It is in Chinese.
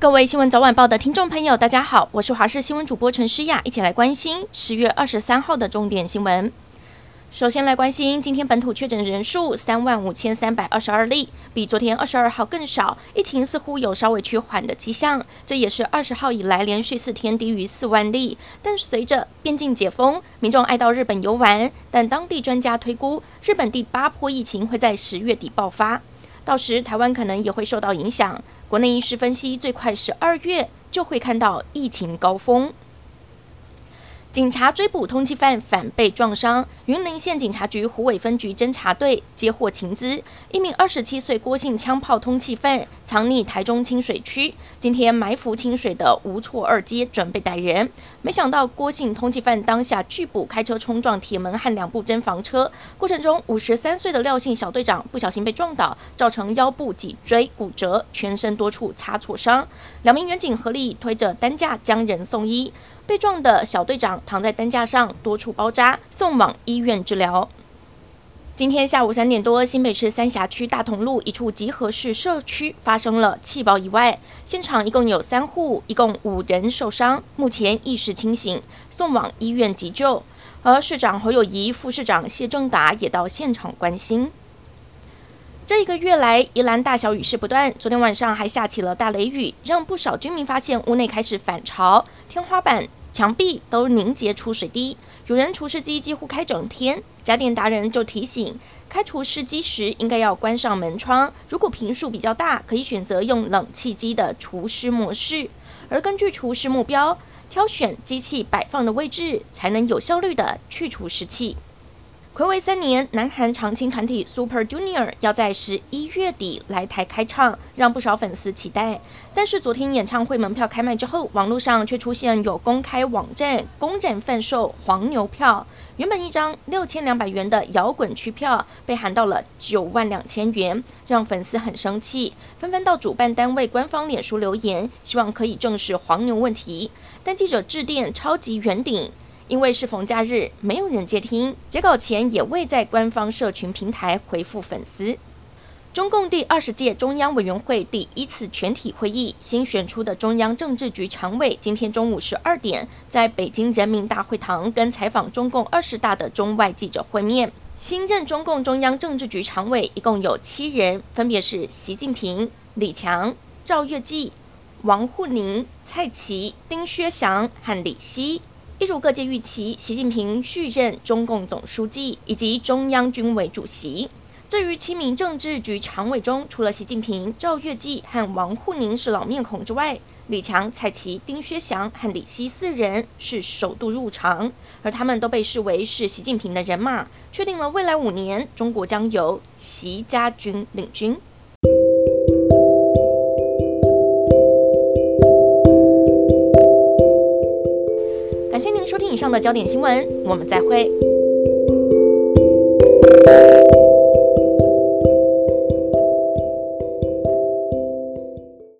各位新闻早晚报的听众朋友，大家好，我是华视新闻主播陈诗雅，一起来关心十月二十三号的重点新闻。首先来关心，今天本土确诊人数三万五千三百二十二例，比昨天二十二号更少，疫情似乎有稍微趋缓的迹象。这也是二十号以来连续四天低于四万例。但随着边境解封，民众爱到日本游玩，但当地专家推估，日本第八波疫情会在十月底爆发，到时台湾可能也会受到影响。国内医师分析，最快十二月就会看到疫情高峰。警察追捕通缉犯反被撞伤，云林县警察局虎尾分局侦查队接获情资，一名二十七岁郭姓枪炮通缉犯藏匿台中清水区，今天埋伏清水的无错二街准备逮人，没想到郭姓通缉犯当下拒捕，开车冲撞铁门和两部侦防车，过程中五十三岁的廖姓小队长不小心被撞倒，造成腰部脊椎骨折，全身多处擦挫伤，两名员警合力推着担架将人送医。被撞的小队长躺在担架上，多处包扎，送往医院治疗。今天下午三点多，新北市三峡区大同路一处集合式社区发生了气爆意外，现场一共有三户，一共五人受伤，目前意识清醒，送往医院急救。而市长侯友宜、副市长谢正达也到现场关心。这一个月来，宜兰大小雨势不断，昨天晚上还下起了大雷雨，让不少居民发现屋内开始反潮，天花板。墙壁都凝结出水滴，有人除湿机几乎开整天。家电达人就提醒，开除湿机时应该要关上门窗。如果频数比较大，可以选择用冷气机的除湿模式。而根据除湿目标，挑选机器摆放的位置，才能有效率的去除湿气。暌违三年，南韩常青团体 Super Junior 要在十一月底来台开唱，让不少粉丝期待。但是昨天演唱会门票开卖之后，网络上却出现有公开网站公然贩售黄牛票。原本一张六千两百元的摇滚区票，被喊到了九万两千元，让粉丝很生气，纷纷到主办单位官方脸书留言，希望可以正视黄牛问题。但记者致电超级圆顶。因为是逢假日，没有人接听，截稿前也未在官方社群平台回复粉丝。中共第二十届中央委员会第一次全体会议新选出的中央政治局常委，今天中午十二点在北京人民大会堂跟采访中共二十大的中外记者会面。新任中共中央政治局常委一共有七人，分别是习近平、李强、赵乐际、王沪宁、蔡奇、丁薛祥和李希。一如各界预期，习近平续任中共总书记以及中央军委主席。至于七名政治局常委中，除了习近平、赵乐际和王沪宁是老面孔之外，李强、蔡奇、丁薛祥和李希四人是首度入常，而他们都被视为是习近平的人马，确定了未来五年中国将由习家军领军。以上的焦点新闻，我们再会。